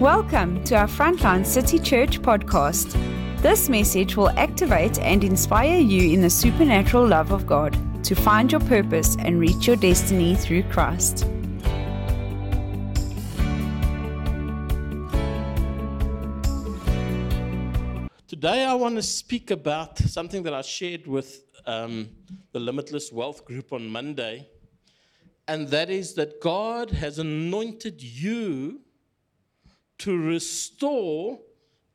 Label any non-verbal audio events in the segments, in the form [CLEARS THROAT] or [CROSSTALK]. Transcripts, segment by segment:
Welcome to our Frontline City Church podcast. This message will activate and inspire you in the supernatural love of God to find your purpose and reach your destiny through Christ. Today, I want to speak about something that I shared with um, the Limitless Wealth Group on Monday, and that is that God has anointed you to restore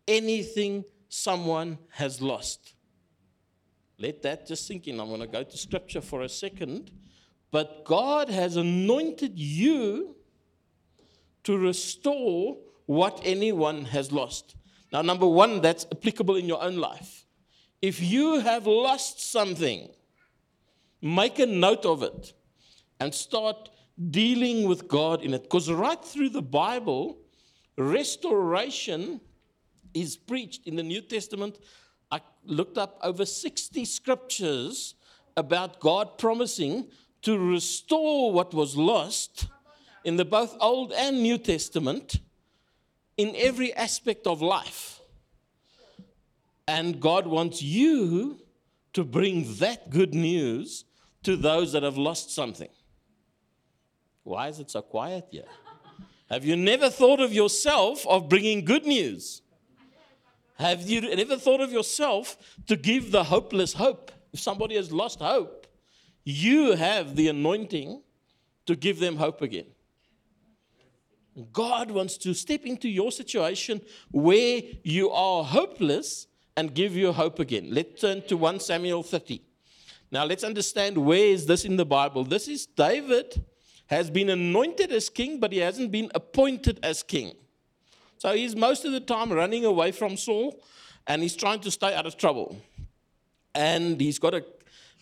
anything someone has lost. Let that just sink in. I'm going to go to scripture for a second. But God has anointed you to restore what anyone has lost. Now, number one, that's applicable in your own life. If you have lost something, make a note of it and start dealing with God in it. Because right through the Bible, restoration is preached in the New Testament. I looked up over 60 scriptures about God promising to restore what was lost in the both Old and New Testament in every aspect of life. And God wants you to bring that good news to those that have lost something. Why is it so quiet here? Have you never thought of yourself of bringing good news? Have you never thought of yourself to give the hopeless hope? If somebody has lost hope, you have the anointing to give them hope again. God wants to step into your situation where you are hopeless and give you hope again. Let's turn to 1 Samuel 30. Now let's understand where is this in the Bible? This is David has been anointed as king, but he hasn't been appointed as king. So he's most of the time running away from Saul and he's trying to stay out of trouble. And he's got a,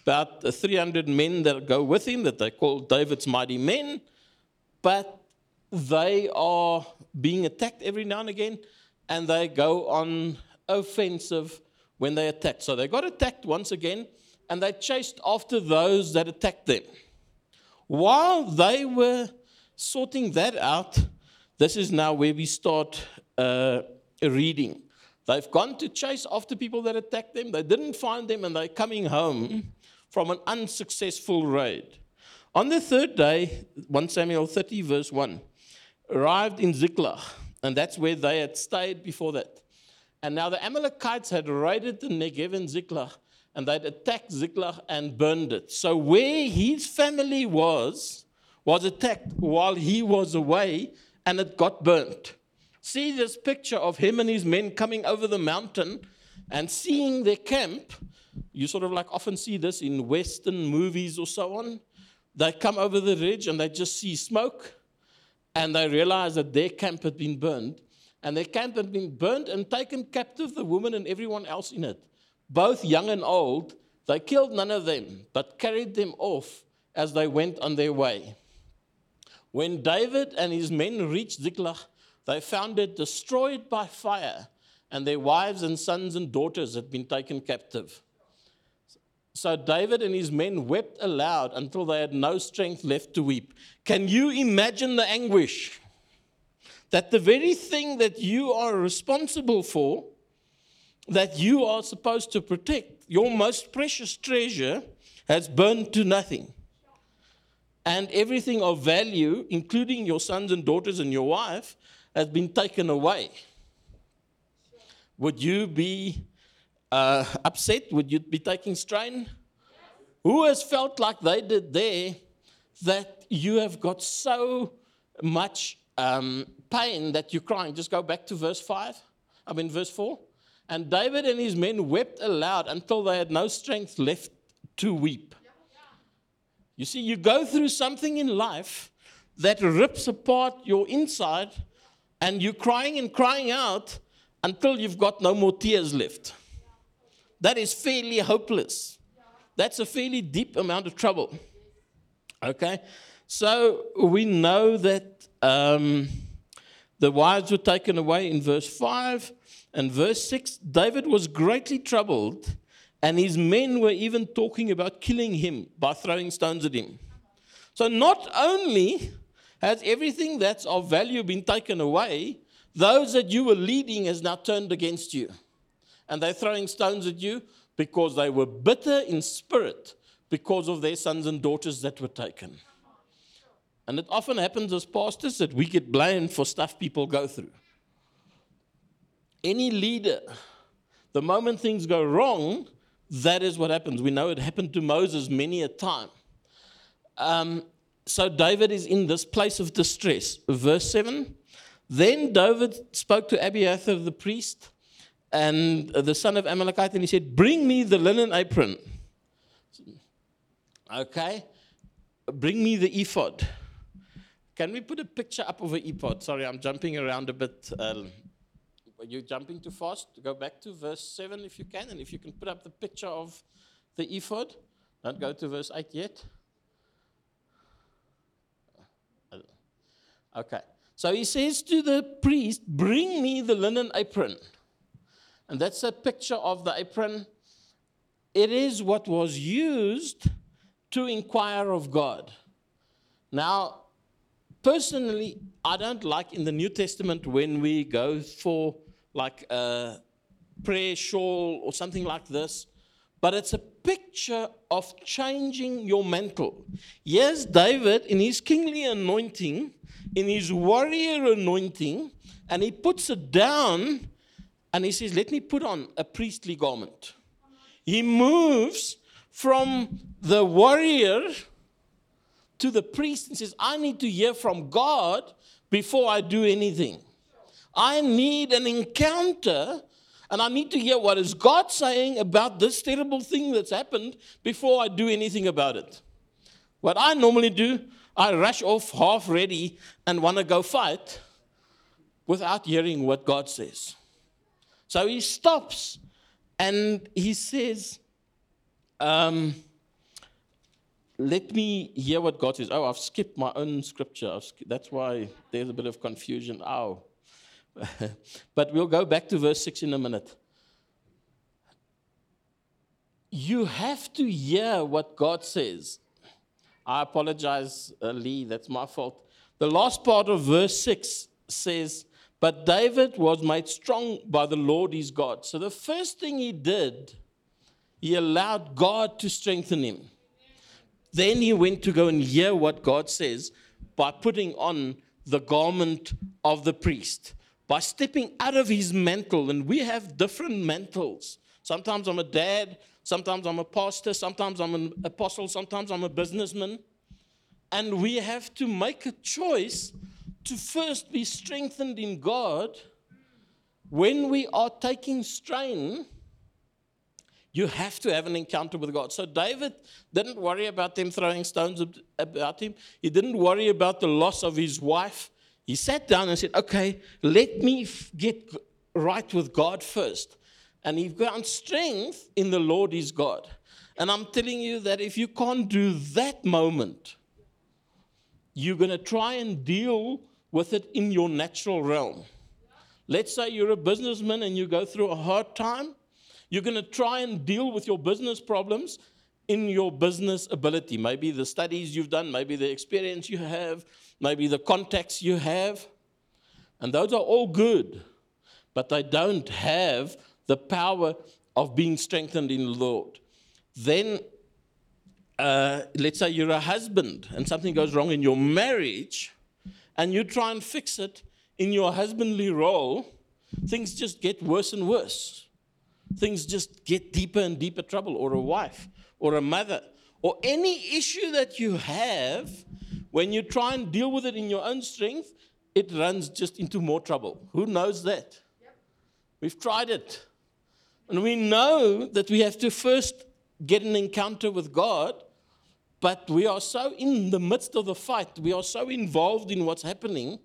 about 300 men that go with him that they call David's mighty men, but they are being attacked every now and again and they go on offensive when they attack. So they got attacked once again and they chased after those that attacked them. While they were sorting that out, this is now where we start uh, reading. They've gone to chase after people that attacked them. They didn't find them, and they're coming home from an unsuccessful raid. On the third day, 1 Samuel 30, verse 1, arrived in Ziklag, and that's where they had stayed before that. And now the Amalekites had raided the Negev and Ziklag, and they'd attacked Ziklag and burned it. So where his family was, was attacked while he was away, and it got burnt. See this picture of him and his men coming over the mountain and seeing their camp. You sort of like often see this in Western movies or so on. They come over the ridge and they just see smoke and they realize that their camp had been burned. And their camp had been burned and taken captive, the woman and everyone else in it both young and old, they killed none of them, but carried them off as they went on their way. When David and his men reached Ziklag, they found it destroyed by fire, and their wives and sons and daughters had been taken captive. So David and his men wept aloud until they had no strength left to weep. Can you imagine the anguish? That the very thing that you are responsible for that you are supposed to protect, your most precious treasure, has burned to nothing. And everything of value, including your sons and daughters and your wife, has been taken away. Would you be uh, upset? Would you be taking strain? Who has felt like they did there that you have got so much um, pain that you're crying? Just go back to verse 5. I mean, verse 4. And David and his men wept aloud until they had no strength left to weep. You see, you go through something in life that rips apart your inside, and you're crying and crying out until you've got no more tears left. That is fairly hopeless. That's a fairly deep amount of trouble. Okay? So we know that um, the wives were taken away in verse 5. And verse 6 David was greatly troubled, and his men were even talking about killing him by throwing stones at him. So, not only has everything that's of value been taken away, Those that you were leading has now turned against you. And they're throwing stones at you because they were bitter in spirit because of their sons and daughters that were taken. And it often happens as pastors that we get blamed for stuff people go through. Any leader, the moment things go wrong, that is what happens. We know it happened to Moses many a time. Um, so David is in this place of distress. Verse 7 Then David spoke to Abiathar the priest and the son of Ahimelech, and he said, Bring me the linen apron. Okay? Bring me the ephod. Can we put a picture up of an ephod? Sorry, I'm jumping around a bit. Um, are you jumping too fast? Go back to verse 7 if you can, and if you can put up the picture of the ephod. Don't go to verse 8 yet. Okay. So he says to the priest, Bring me the linen apron. And that's a picture of the apron. It is what was used to inquire of God. Now, personally, I don't like in the New Testament when we go for like a prayer shawl or something like this, but it's a picture of changing your mantle. Yes, David, in his kingly anointing, in his warrior anointing, and he puts it down and he says, Let me put on a priestly garment. He moves from the warrior to the priest and says, I need to hear from God before I do anything. I need an encounter and I need to hear what is God saying about this terrible thing that's happened before I do anything about it. What I normally do, I rush off half ready and want to go fight without hearing what God says. So he stops and he says, um, let me hear what God says. Oh, I've skipped my own scripture. That's why there's a bit of confusion. Oh. [LAUGHS] but we'll go back to verse 6 in a minute. You have to hear what God says. I apologize, uh, Lee, that's my fault. The last part of verse 6 says, But David was made strong by the Lord his God. So the first thing he did, he allowed God to strengthen him. Then he went to go and hear what God says by putting on the garment of the priest, by stepping out of his mantle. And we have different mantles. Sometimes I'm a dad, sometimes I'm a pastor, sometimes I'm an apostle, sometimes I'm a businessman. And we have to make a choice to first be strengthened in God when we are taking strain you have to have an encounter with God. So David didn't worry about them throwing stones about him. He didn't worry about the loss of his wife. He sat down and said, Okay, let me get right with God first. And he found strength in the Lord his God. And I'm telling you that if you can't do that moment, you're going to try and deal with it in your natural realm. Let's say you're a businessman and you go through a hard time you're going to try and deal with your business problems in your business ability. Maybe the studies you've done, maybe the experience you have, maybe the contacts you have. And those are all good, but they don't have the power of being strengthened in the Lord. Then, uh, let's say you're a husband and something goes wrong in your marriage, and you try and fix it in your husbandly role, things just get worse and worse things just get deeper and deeper trouble, or a wife, or a mother, or any issue that you have, when you try and deal with it in your own strength, it runs just into more trouble. Who knows that? Yep. We've tried it. And we know that we have to first get an encounter with God, but we are so in the midst of the fight, we are so involved in what's happening,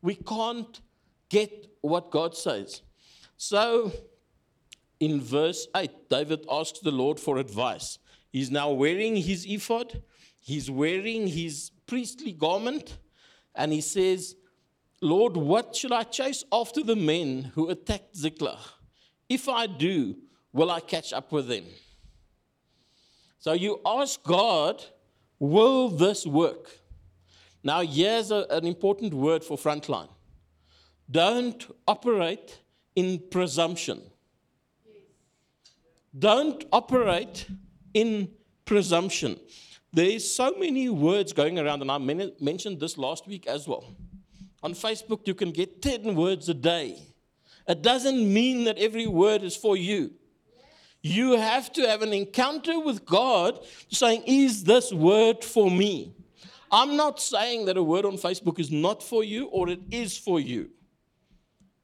we can't get what God says. So, in verse 8, David asks the Lord for advice. He's now wearing his ephod, he's wearing his priestly garment, and he says, Lord, what shall I chase after the men who attacked Ziklag? If I do, will I catch up with them? So you ask God, will this work? Now, here's a, an important word for frontline Don't operate in presumption. Don't operate in presumption. There is so many words going around, and I mentioned this last week as well. On Facebook, you can get 10 words a day. It doesn't mean that every word is for you. You have to have an encounter with God saying, Is this word for me? I'm not saying that a word on Facebook is not for you or it is for you.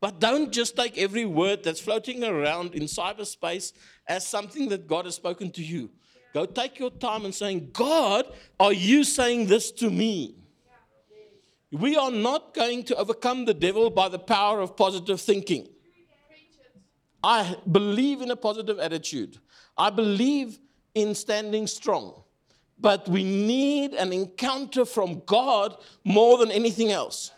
But don't just take every word that's floating around in cyberspace as something that God has spoken to you. Go take your time and saying, God, are you saying this to me? We are not going to overcome the devil by the power of positive thinking. I believe in a positive attitude. I believe in standing strong. But we need an encounter from God more than anything else.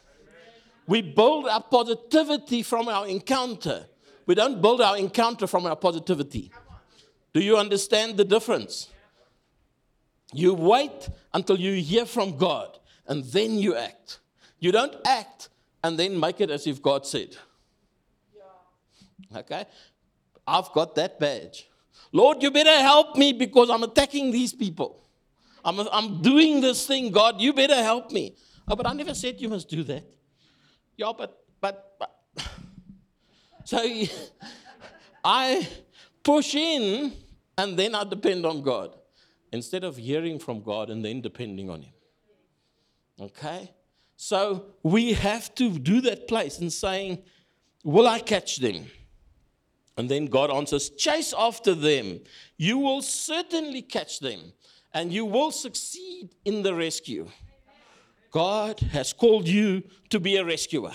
We build our positivity from our encounter. We don't build our encounter from our positivity. Do you understand the difference? You wait until you hear from God and then you act. You don't act and then make it as if God said. Okay? I've got that badge. Lord, you better help me because I'm attacking these people. I'm, I'm doing this thing, God, you better help me. Oh, but I never said you must do that. Yeah, but, but, but. So [LAUGHS] I push in and then I depend on God instead of hearing from God and then depending on Him. Okay? So we have to do that place and saying, Will I catch them? And then God answers, Chase after them. You will certainly catch them and you will succeed in the rescue. God has called you to be a rescuer.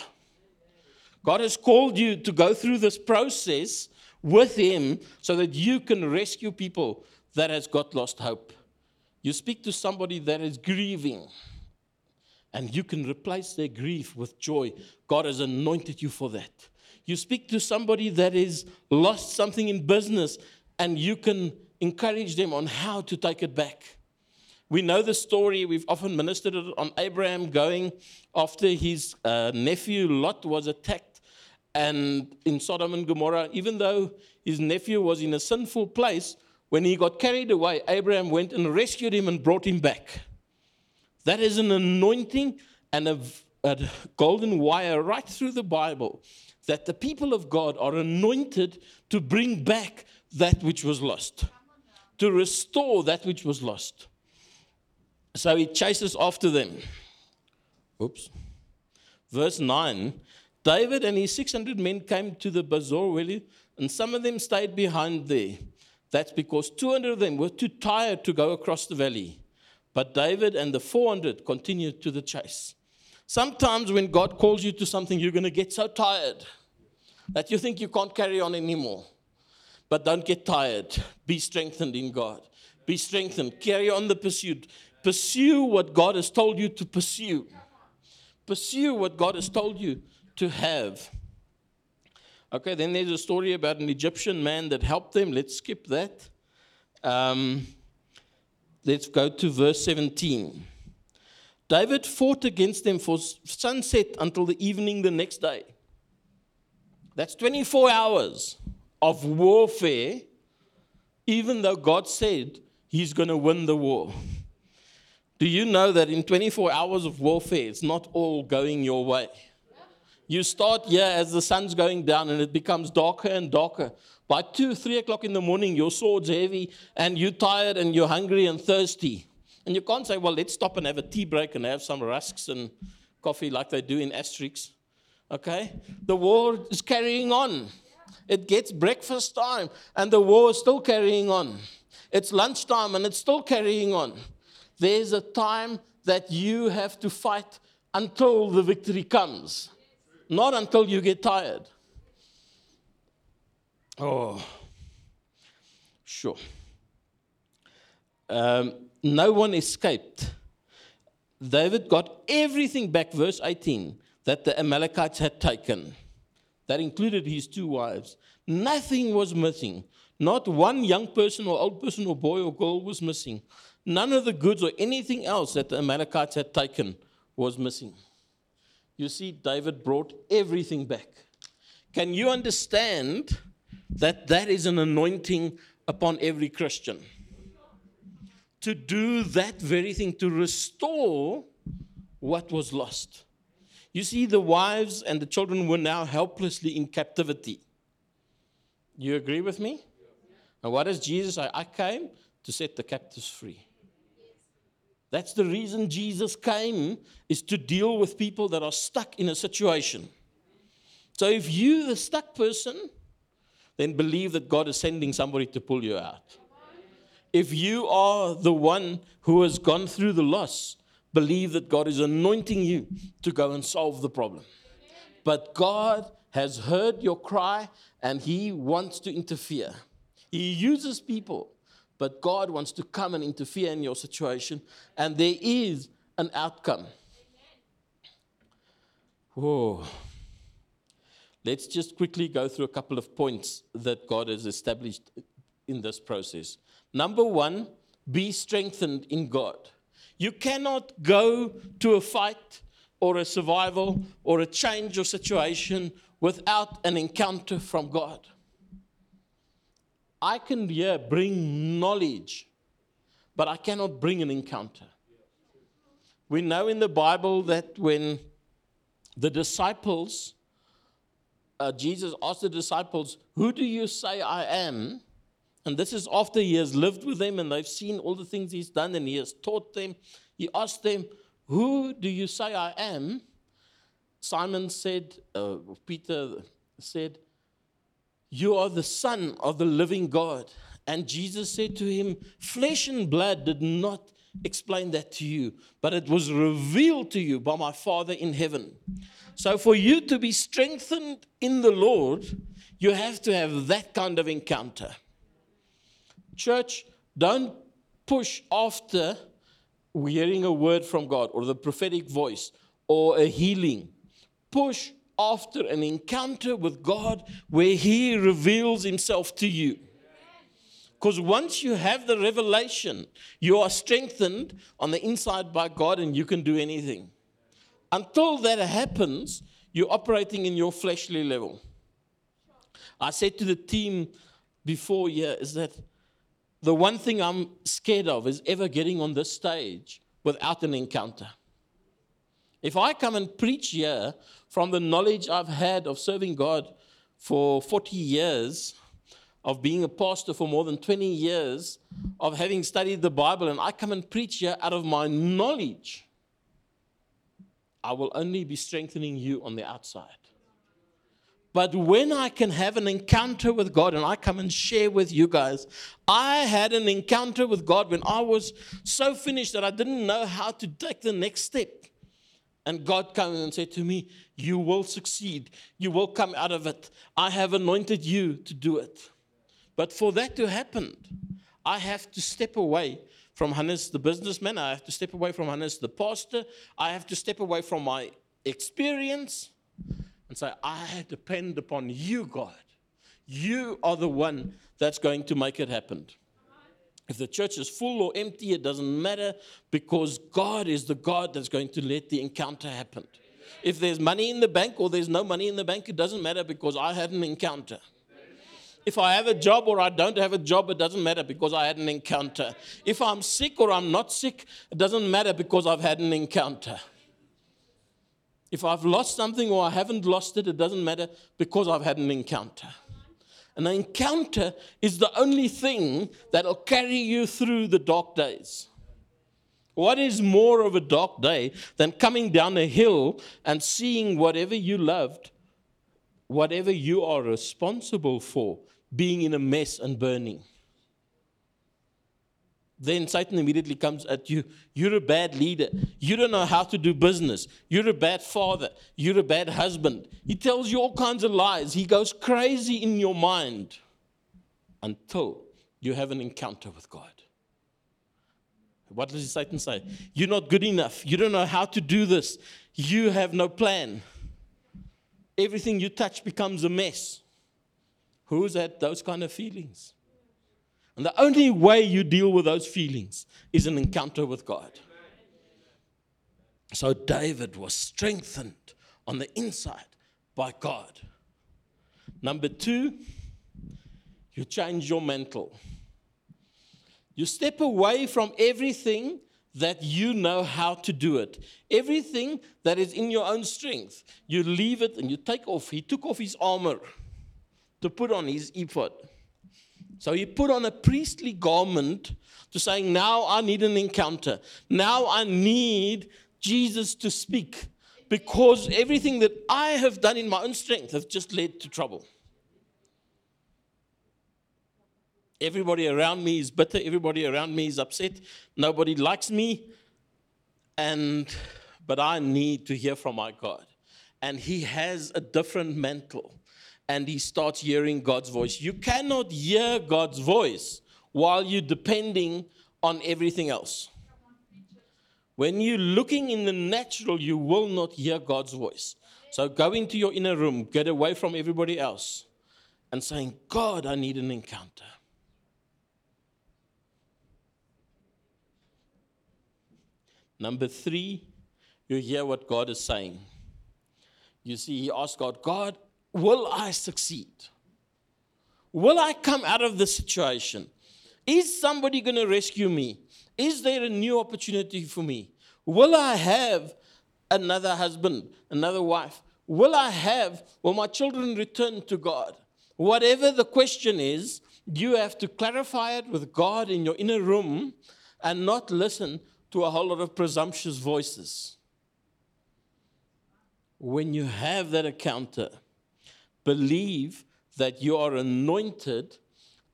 God has called you to go through this process with Him so that you can rescue people that has got lost hope. You speak to somebody that is grieving, and you can replace their grief with joy. God has anointed you for that. You speak to somebody that is lost something in business, and you can encourage them on how to take it back. We know the story, we've often ministered on Abraham going after his uh, nephew Lot was attacked and in Sodom and Gomorrah, even though his nephew was in a sinful place, when he got carried away, Abraham went and rescued him and brought him back. That is an anointing and a, a golden wire right through the Bible that the people of God are anointed to bring back that which was lost, to restore that which was lost. So he chases after them. Oops. Verse 9 David and his 600 men came to the Besor valley, and some of them stayed behind there. That's because 200 of them were too tired to go across the valley. But David and the 400 continued to the chase. Sometimes when God calls you to something, you're going to get so tired that you think you can't carry on anymore. But don't get tired. Be strengthened in God. Be strengthened. Carry on the pursuit. Pursue what God has told you to pursue. Pursue what God has told you to have. Okay, then there's a story about an Egyptian man that helped them. Let's skip that. Um, let's go to verse 17. David fought against them for sunset until the evening the next day. That's 24 hours of warfare, even though God said he's going to win the war. Do you know that in 24 hours of warfare, it's not all going your way? You start here as the sun's going down and it becomes darker and darker. By two, three o'clock in the morning, your sword's heavy and you're tired and you're hungry and thirsty. And you can't say, well, let's stop and have a tea break and have some rusks and coffee like they do in Asterix. Okay? The war is carrying on. It gets breakfast time, and the war is still carrying on. It's lunchtime, and it's still carrying on. There's a time that you have to fight until the victory comes, not until you get tired. Oh, sure. Um, no one escaped. David got everything back, verse 18 that the Amalekites had taken. That included his two wives. Nothing was missing. Not one young person or old person or boy or girl was missing. None of the goods or anything else that the Amalekites had taken was missing. You see, David brought everything back. Can you understand that that is an anointing upon every Christian? To do that very thing, to restore what was lost. You see, the wives and the children were now helplessly in captivity. You agree with me? And what does Jesus say? I came to set the captives free. That's the reason Jesus came is to deal with people that are stuck in a situation. So if you the stuck person, then believe that God is sending somebody to pull you out. If you are the one who has gone through the loss, believe that God is anointing you to go and solve the problem. But God has heard your cry and He wants to interfere. He uses people but God wants to come and interfere in your situation, and there is an outcome. Whoa. Let's just quickly go through a couple of points that God has established in this process. Number one, be strengthened in God. You cannot go to a fight or a survival or a change of situation without an encounter from God. I can yeah, bring knowledge, but I cannot bring an encounter. We know in the Bible that when the disciples, uh, Jesus asked the disciples, Who do you say I am? And this is after he has lived with them and they've seen all the things he's done and he has taught them. He asked them, Who do you say I am? Simon said, uh, Peter said, you are the Son of the living God. And Jesus said to him, Flesh and blood did not explain that to you, but it was revealed to you by my Father in heaven. So, for you to be strengthened in the Lord, you have to have that kind of encounter. Church, don't push after hearing a word from God or the prophetic voice or a healing. Push after an encounter with God where He reveals Himself to you. Because once you have the revelation, you are strengthened on the inside by God and you can do anything. Until that happens, you're operating in your fleshly level. I said to the team before is that the one thing I'm scared of is ever getting on this stage without an encounter. If I come and preach here from the knowledge I've had of serving God for 40 years, of being a pastor for more than 20 years, of having studied the Bible, and I come and preach here out of my knowledge, I will only be strengthening you on the outside. But when I can have an encounter with God and I come and share with you guys, I had an encounter with God when I was so finished that I didn't know how to take the next step. And God came and said to me, You will succeed. You will come out of it. I have anointed you to do it. But for that to happen, I have to step away from Hannes the businessman. I have to step away from Hannes the pastor. I have to step away from my experience and say, I depend upon you, God. You are the one that's going to make it happen. If the church is full or empty, it doesn't matter because God is the God that's going to let the encounter happen. If there's money in the bank or there's no money in the bank, it doesn't matter because I had an encounter. If I have a job or I don't have a job, it doesn't matter because I had an encounter. If I'm sick or I'm not sick, it doesn't matter because I've had an encounter. If I've lost something or I haven't lost it, it doesn't matter because I've had an encounter. An encounter is the only thing that'll carry you through the dark days. What is more of a dark day than coming down a hill and seeing whatever you loved, whatever you are responsible for, being in a mess and burning? Then Satan immediately comes at you. You're a bad leader. You don't know how to do business. You're a bad father. You're a bad husband. He tells you all kinds of lies. He goes crazy in your mind until you have an encounter with God. What does Satan say? You're not good enough. You don't know how to do this. You have no plan. Everything you touch becomes a mess. Who's had those kind of feelings? And the only way you deal with those feelings is an encounter with God. So David was strengthened on the inside by God. Number two, you change your mantle. You step away from everything that you know how to do it. Everything that is in your own strength, you leave it and you take off. He took off his armor to put on his ephod. So he put on a priestly garment to saying, Now I need an encounter. Now I need Jesus to speak because everything that I have done in my own strength has just led to trouble. Everybody around me is bitter. Everybody around me is upset. Nobody likes me. And, but I need to hear from my God. And He has a different mantle. And He starts hearing God's voice. You cannot hear God's voice while you're depending on everything else. When you're looking in the natural, you will not hear God's voice. So go into your inner room, get away from everybody else, and saying, God, I need an encounter. Number three, you hear what God is saying. You see, he asked God, God, will I succeed? Will I come out of this situation? Is somebody going to rescue me? Is there a new opportunity for me? Will I have another husband, another wife? Will I have, will my children return to God? Whatever the question is, you have to clarify it with God in your inner room and not listen to a whole lot of presumptuous voices. When you have that encounter, believe that you are anointed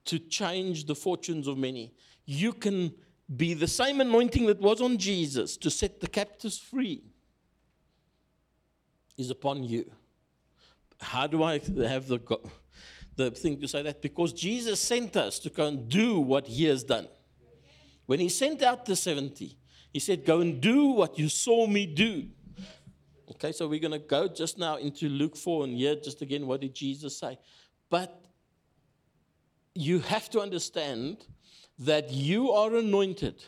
to change the fortunes of many. You can be the same anointing that was on Jesus to set the captives free is upon you. How do I have the, the thing to say that? Because Jesus sent us to go and do what he has done. When he sent out the 70, he said, Go and do what you saw me do. Okay, so we're going to go just now into Luke 4 and here, just again, what did Jesus say? But you have to understand that you are anointed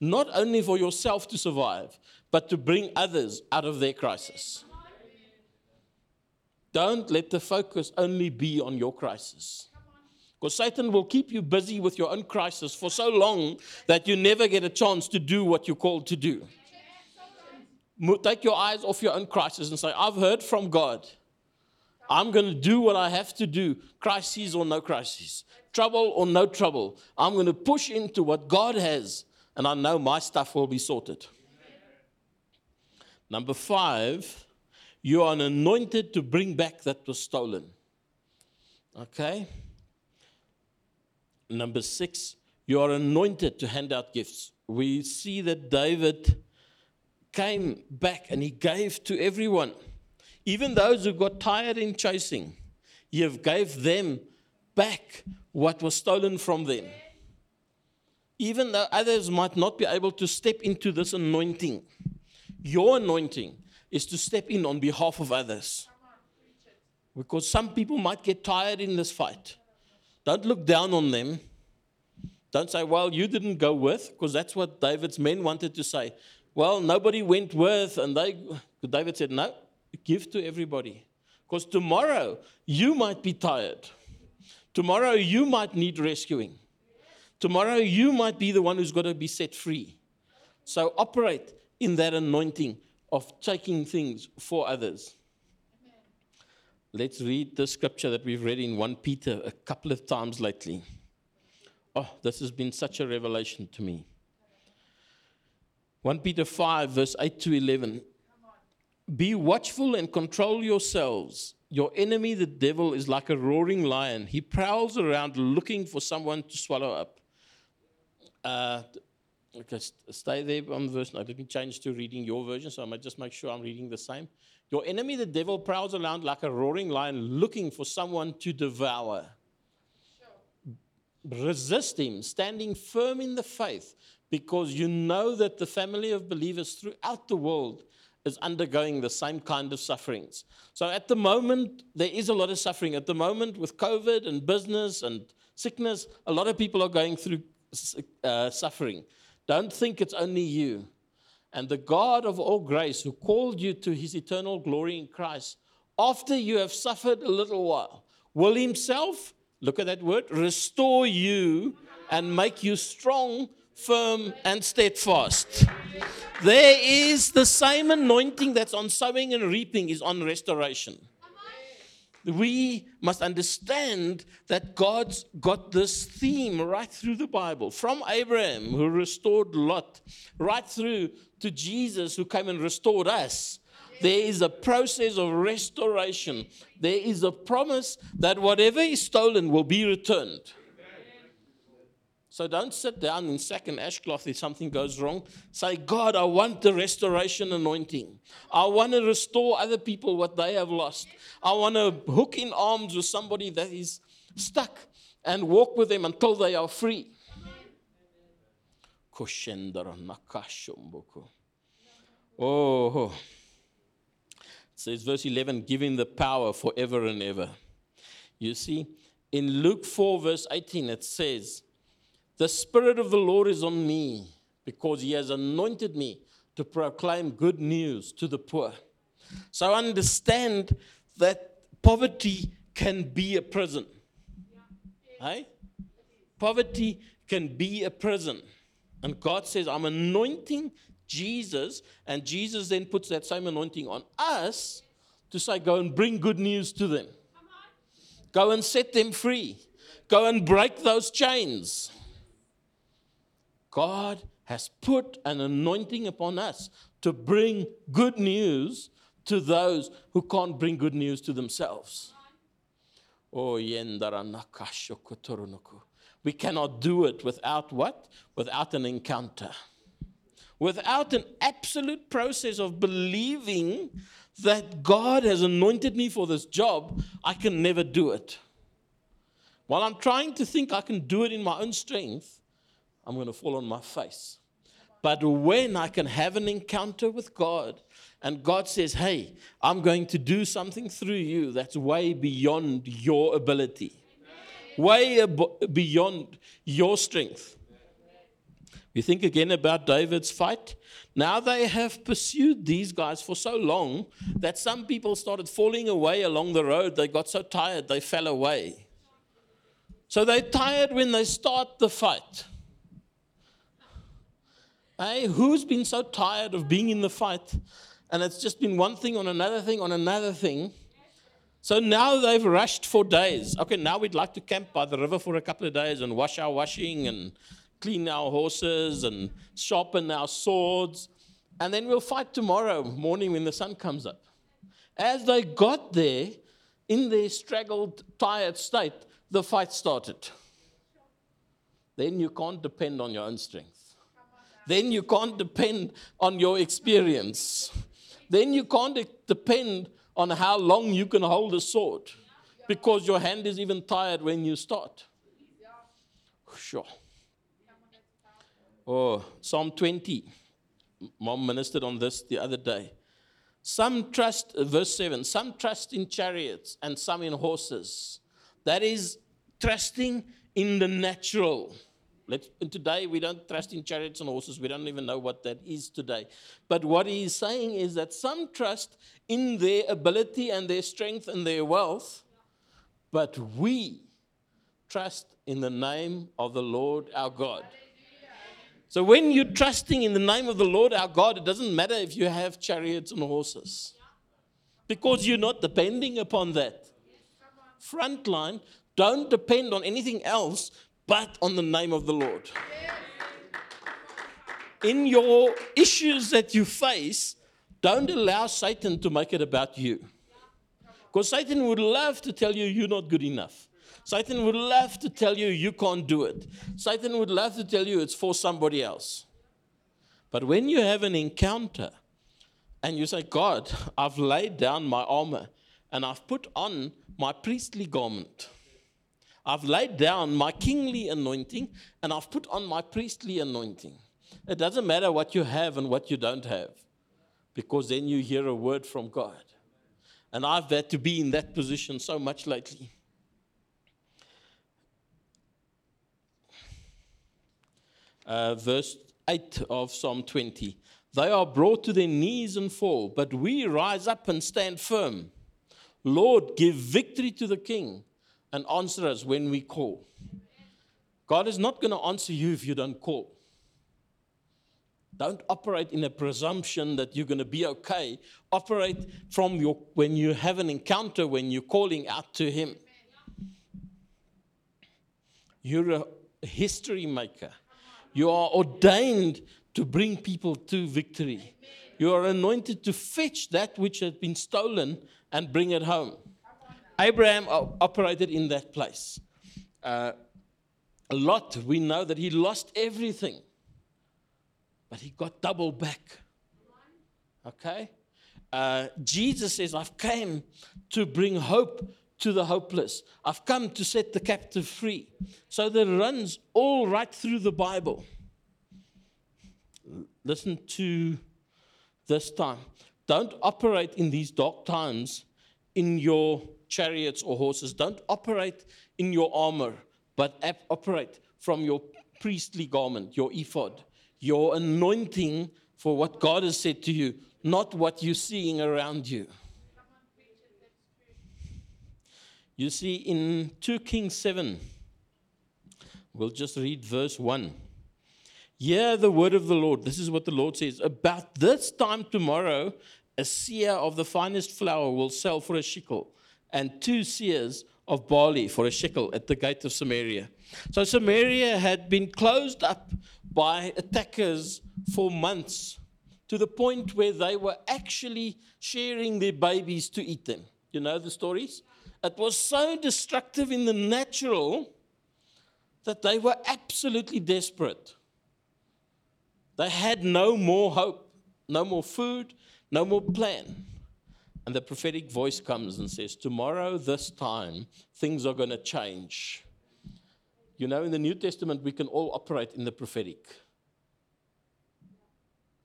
not only for yourself to survive, but to bring others out of their crisis. Don't let the focus only be on your crisis. Because Satan will keep you busy with your own crisis for so long that you never get a chance to do what you're called to do. Take your eyes off your own crisis and say, I've heard from God. I'm going to do what I have to do, crises or no crises, trouble or no trouble. I'm going to push into what God has, and I know my stuff will be sorted. Number five, you are anointed to bring back that was stolen. Okay? Number six, you are anointed to hand out gifts. We see that David came back and he gave to everyone. Even those who got tired in chasing, he have gave them back what was stolen from them. Even though others might not be able to step into this anointing, your anointing is to step in on behalf of others. Because some people might get tired in this fight. Don't look down on them. Don't say, well, you didn't go with, because that's what David's men wanted to say. Well, nobody went with, and they, David said, no, give to everybody. Because tomorrow you might be tired. Tomorrow you might need rescuing. Tomorrow you might be the one who's got to be set free. So operate in that anointing of taking things for others. Let's read the scripture that we've read in 1 Peter a couple of times lately. Oh, this has been such a revelation to me. 1 Peter 5, verse 8 to 11. Be watchful and control yourselves. Your enemy, the devil, is like a roaring lion. He prowls around looking for someone to swallow up. Uh, okay, stay there on the verse. Now, let me change to reading your version, so I might just make sure I'm reading the same. Your enemy, the devil, prowls around like a roaring lion looking for someone to devour. Sure. Resist him, standing firm in the faith, because you know that the family of believers throughout the world is undergoing the same kind of sufferings. So at the moment, there is a lot of suffering. At the moment, with COVID and business and sickness, a lot of people are going through uh, suffering. Don't think it's only you. And the God of all grace, who called you to his eternal glory in Christ, after you have suffered a little while, will himself, look at that word, restore you and make you strong, firm, and steadfast. There is the same anointing that's on sowing and reaping, is on restoration we must understand that God's got this theme right through the Bible, from Abraham, who restored Lot, right through to Jesus, who came and restored us. There is a process of restoration. There is a promise that whatever is stolen will be returned. So don't sit down in sack and ashcloth if something goes wrong. Say, God, I want the restoration anointing. I want to restore other people what they have lost. I want to hook in arms with somebody that is stuck and walk with them until they are free. Oh, it says, verse 11, giving the power forever and ever. You see, in Luke 4, verse 18, it says, the Spirit of the Lord is on me because He has anointed me to proclaim good news to the poor. So understand that poverty can be a prison. Hey? Poverty can be a prison. And God says, I'm anointing Jesus, and Jesus then puts that same anointing on us to say, Go and bring good news to them. Go and set them free. Go and break those chains. God has put an anointing upon us to bring good news to those who can't bring good news to themselves. Oh, we cannot do it without what? Without an encounter. Without an absolute process of believing that God has anointed me for this job, I can never do it. While I'm trying to think I can do it in my own strength, I'm going to fall on my face. But when I can have an encounter with God and God says, Hey, I'm going to do something through you that's way beyond your ability, way ab- beyond your strength. You think again about David's fight. Now they have pursued these guys for so long that some people started falling away along the road. They got so tired, they fell away. So they're tired when they start the fight. Hey, who's been so tired of being in the fight and it's just been one thing on another thing on another thing? So now they've rushed for days. Okay, now we'd like to camp by the river for a couple of days and wash our washing and clean our horses and sharpen our swords. And then we'll fight tomorrow morning when the sun comes up. As they got there, in their straggled, tired state, the fight started. Then you can't depend on your own strength then you can't depend on your experience. Then you can't depend on how long you can hold a sword because your hand is even tired when you start. Sure. Oh, Psalm 20. Mom ministered on this the other day. Some trust, uh, verse 7, some trust in chariots and some in horses. That is trusting in the natural. Let's, today, we don't trust in chariots and horses. We don't even know what that is today. But what he's saying is that some trust in their ability and their strength and their wealth, but we trust in the name of the Lord our God. So when you're trusting in the name of the Lord our God, it doesn't matter if you have chariots and horses because you're not depending upon that. Frontline, don't depend on anything else but on the name of the Lord. In your issues that you face, don't allow Satan to make it about you. Because Satan would love to tell you you're not good enough. Satan would love to tell you you can't do it. Satan would love to tell you it's for somebody else. But when you have an encounter and you say, God, I've laid down my armor and I've put on my priestly garment. I've laid down my kingly anointing and I've put on my priestly anointing. It doesn't matter what you have and what you don't have, because then you hear a word from God. And I've had to be in that position so much lately. Uh, verse 8 of Psalm 20 They are brought to their knees and fall, but we rise up and stand firm. Lord, give victory to the king and answer us when we call. God is not going to answer you if you don't call. Don't operate in a presumption that you're going to be okay. Operate from your when you have an encounter, when you're calling out to Him. You're a history maker. You are ordained to bring people to victory. You are anointed to fetch that which has been stolen and bring it home. Abraham operated in that place. Uh, Lot, we know that he lost everything, but he got double back. Okay? Uh, Jesus says, I've came to bring hope to the hopeless. I've come to set the captive free. So that runs all right through the Bible. Listen to this time. Don't operate in these dark times in your chariots or horses. Don't operate in your armor, but operate from your priestly garment, your ephod, your anointing for what God has said to you, not what you're seeing around you. You see, in 2 Kings 7, we'll just read verse 1. Hear the word of the Lord. This is what the Lord says. About this time tomorrow, a seah of the finest flour will sell for a shekel, and two seahs of barley for a shekel at the gate of Samaria. So Samaria had been closed up by attackers for months to the point where they were actually sharing their babies to eat them. You know the stories? It was so destructive in the natural that they were absolutely desperate. They had no more hope, no more food, no more plan. And the prophetic voice comes and says, Tomorrow, this time, things are going to change. You know, in the New Testament, we can all operate in the prophetic.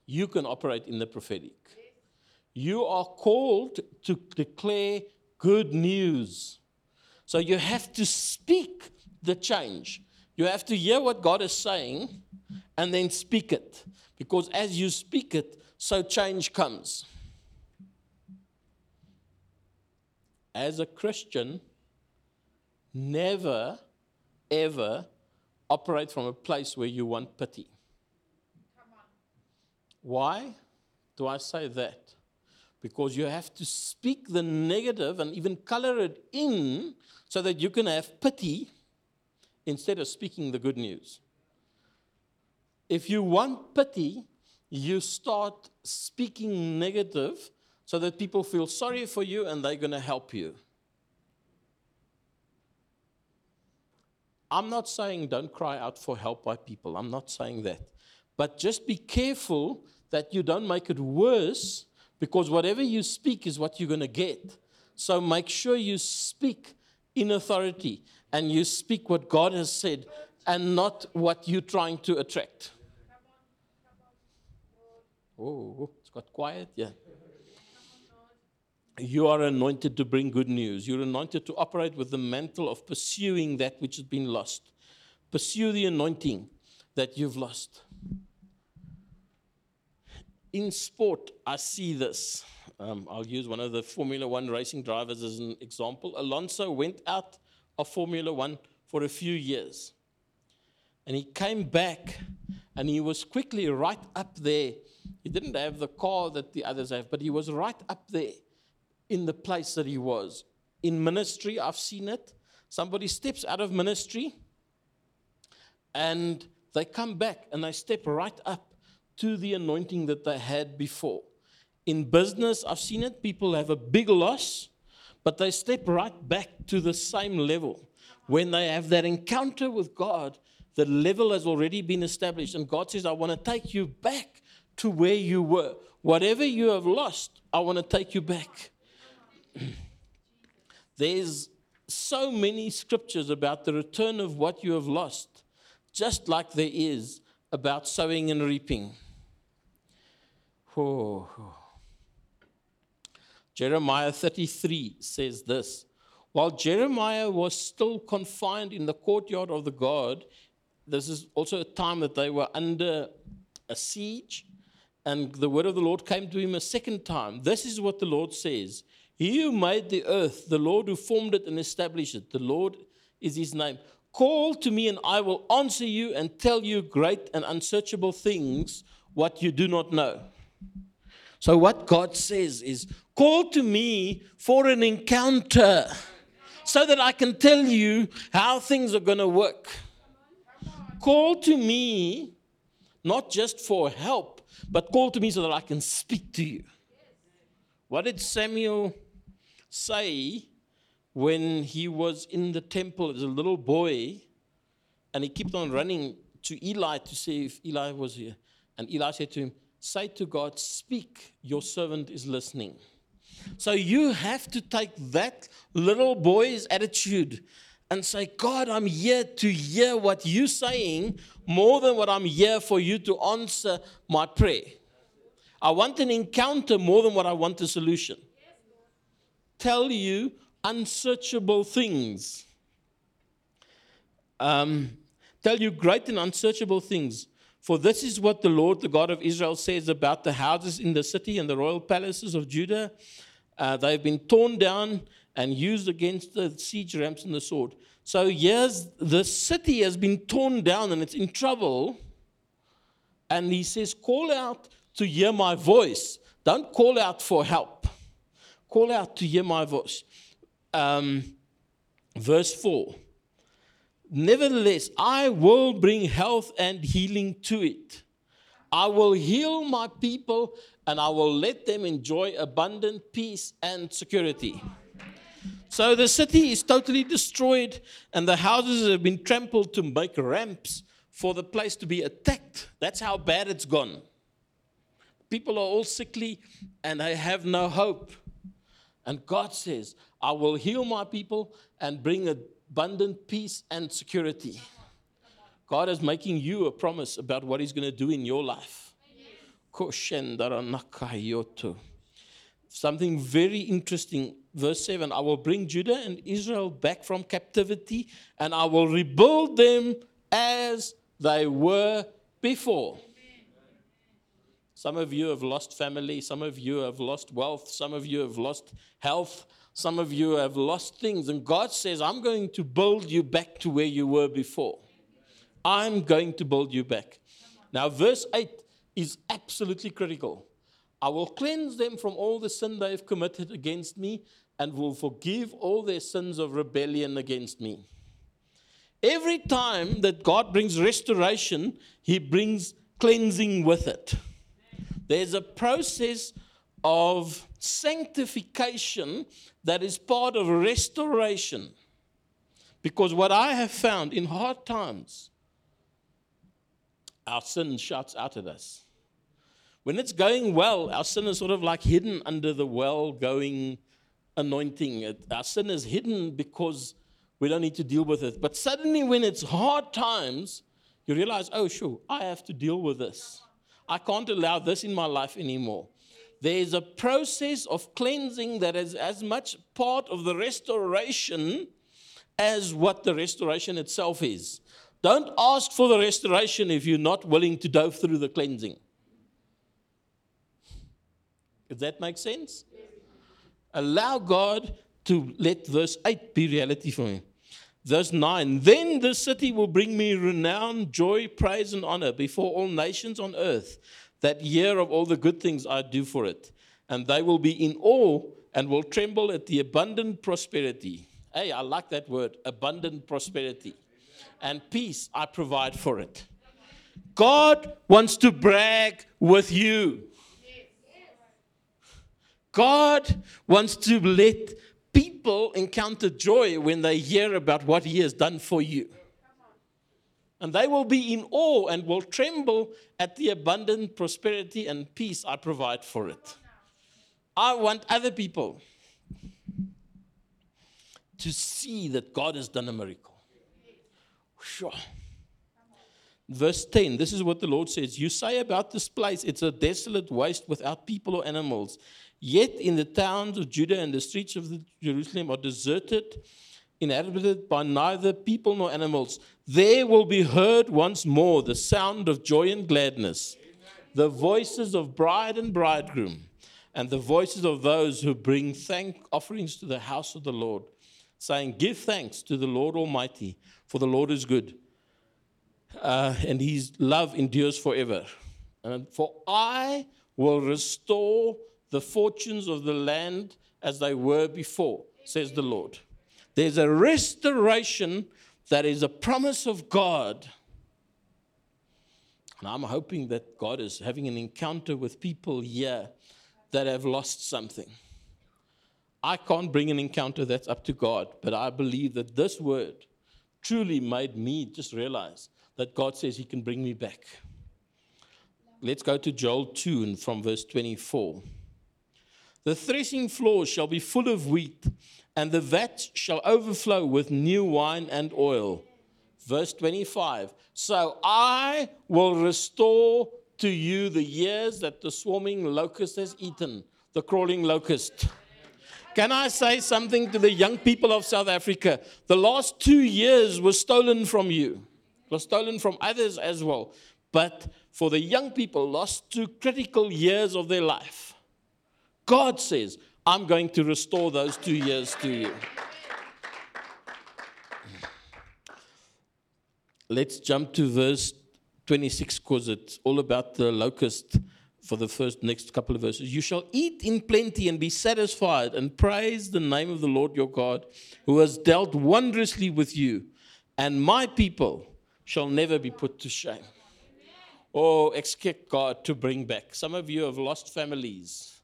You can operate in the prophetic. You are called to declare good news. So you have to speak the change. You have to hear what God is saying and then speak it. Because as you speak it, so change comes. As a Christian, never, ever operate from a place where you want pity. Why do I say that? because you have to speak the negative and even color it in so that you can have pity instead of speaking the good news. If you want pity, you start speaking negative so that people feel sorry for you and they're going to help you. I'm not saying don't cry out for help by people. I'm not saying that. But just be careful that you don't make it worse because whatever you speak is what you're going to get. So make sure you speak in authority and you speak what God has said and not what you're trying to attract. Oh, it's got quiet. Yeah. You are anointed to bring good news. You're anointed to operate with the mantle of pursuing that which has been lost. Pursue the anointing that you've lost in sport, I see this. Um, I'll use one of the Formula One racing drivers as an example. Alonso went out of Formula One for a few years. And he came back and he was quickly right up there. He didn't have the car that the others have, but he was right up there in the place that he was. In ministry, I've seen it. Somebody steps out of ministry and they come back and they step right up to the anointing that they had before. In business, I've seen it, people have a big loss, but they step right back to the same level. When they have that encounter with God, the level has already been established, and God says, I want to take you back to where you were. Whatever you have lost, I want to take you back. [CLEARS THROAT] There's so many scriptures about the return of what you have lost, just like there is about sowing and reaping. Oh. Jeremiah 33 says this While Jeremiah was still confined in the courtyard of the God, this is also a time that they were under a siege And the word of the Lord came to him a second time. This is what the Lord says He who made the earth, the Lord who formed it and established it, the Lord is his name. Call to me, and I will answer you and tell you great and unsearchable things what you do not know. So, what God says is, Call to me for an encounter so that I can tell you how things are going to work. Call to me not just for help, but call to me so that I can speak to you. What did Samuel say when he was in the temple as a little boy and he kept on running to Eli to see if Eli was here? And Eli said to him, Say to God, Speak, your servant is listening. So you have to take that little boy's attitude and say, God, I'm here to hear what you're saying more than what I'm here for you to answer my prayer. I want an encounter more than what I want a solution. Tell you unsearchable things. Um, tell you great and unsearchable things. For this is what the Lord, the God of Israel, says about the houses in the city and the royal palaces of Judah uh, they've been torn down and used against the siege ramps and the sword. So, yes, the city has been torn down and it's in trouble. And he says, Call out to hear my voice. Don't call out for help. Call out to hear my voice. Um, verse 4 Nevertheless, I will bring health and healing to it. I will heal my people and I will let them enjoy abundant peace and security. So the city is totally destroyed, and the houses have been trampled to make ramps for the place to be attacked. That's how bad it's gone. People are all sickly and they have no hope. And God says, I will heal my people and bring abundant peace and security. God is making you a promise about what He's going to do in your life. Something very interesting. Verse 7 I will bring Judah and Israel back from captivity, and I will rebuild them as they were before. Some of you have lost family, some of you have lost wealth, some of you have lost health, some of you have lost things. And God says, I'm going to build you back to where you were before. I'm going to build you back. Now, verse 8 is absolutely critical. I will cleanse them from all the sin they have committed against me and will forgive all their sins of rebellion against me. Every time that God brings restoration, He brings cleansing with it. There's a process of sanctification that is part of restoration. Because what I have found in hard times, our sin shouts out at us. When it's going well, our sin is sort of like hidden under the well going anointing. Our sin is hidden because we don't need to deal with it. But suddenly, when it's hard times, you realize, oh, sure, I have to deal with this. I can't allow this in my life anymore. There is a process of cleansing that is as much part of the restoration as what the restoration itself is. Don't ask for the restoration if you're not willing to go through the cleansing. Does that make sense? Allow God to let verse 8 be reality for me. Verse 9 Then the city will bring me renown, joy, praise, and honor before all nations on earth, that year of all the good things I do for it. And they will be in awe and will tremble at the abundant prosperity. Hey, I like that word abundant prosperity and peace I provide for it. God wants to brag with you. God wants to let people encounter joy when they hear about what He has done for you. And they will be in awe and will tremble at the abundant prosperity and peace I provide for it. I want other people to see that God has done a miracle. Sure. Verse 10, this is what the Lord says You say about this place, it's a desolate waste without people or animals. Yet in the towns of Judah and the streets of Jerusalem are deserted, inhabited by neither people nor animals. There will be heard once more the sound of joy and gladness. the voices of bride and bridegroom, and the voices of those who bring thank offerings to the house of the Lord, saying, Give thanks to the Lord Almighty, for the Lord is good, uh, and his love endures forever. And for I will restore the fortunes of the land as they were before, says the Lord. There's a restoration that is a promise of God. And I'm hoping that God is having an encounter with people here that have lost something. I can't bring an encounter that's up to God, but I believe that this word truly made me just realize that God says He can bring me back. Let's go to Joel 2 and from verse 24. The threshing floor shall be full of wheat, and the vat shall overflow with new wine and oil. Verse 25. So I will restore to you the years that the swarming locust has eaten, the crawling locust. Can I say something to the young people of South Africa? The last two years were stolen from you, were stolen from others as well. But for the young people, lost two critical years of their life, God says, I'm going to restore those two years to you. Let's jump to verse 26 because it's all about the locust for the first next couple of verses. You shall eat in plenty and be satisfied and praise the name of the Lord your God, who has dealt wondrously with you, and my people shall never be put to shame. Oh, expect God to bring back. Some of you have lost families.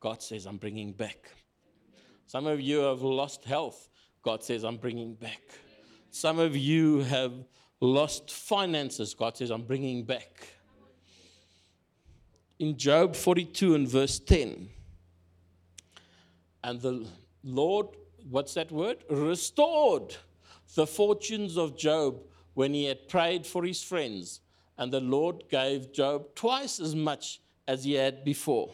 God says, I'm bringing back. Some of you have lost health. God says, I'm bringing back. Some of you have lost finances. God says, I'm bringing back in Job 42 and verse 10. And the Lord, what's that word? Restored the fortunes of Job when he had prayed for his friends. And the Lord gave Job twice as much as he had before.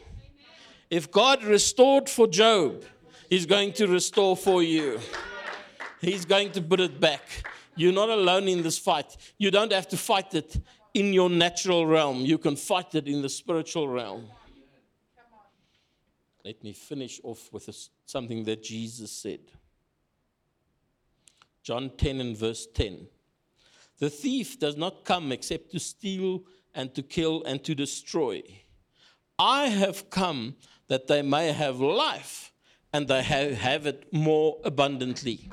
If God restored for Job, he's going to restore for you. He's going to put it back. You're not alone in this fight. You don't have to fight it in your natural realm, you can fight it in the spiritual realm. Let me finish off with something that Jesus said. John 10 and verse 10. The thief does not come except to steal and to kill and to destroy. I have come that they may have life and they have have it more abundantly.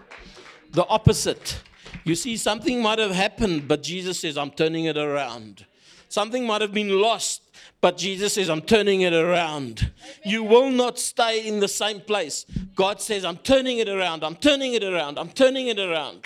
The opposite. You see, something might have happened, but Jesus says, I'm turning it around. Something might have been lost, but Jesus says, I'm turning it around. You will not stay in the same place. God says, I'm turning it around. I'm turning it around. I'm turning it around.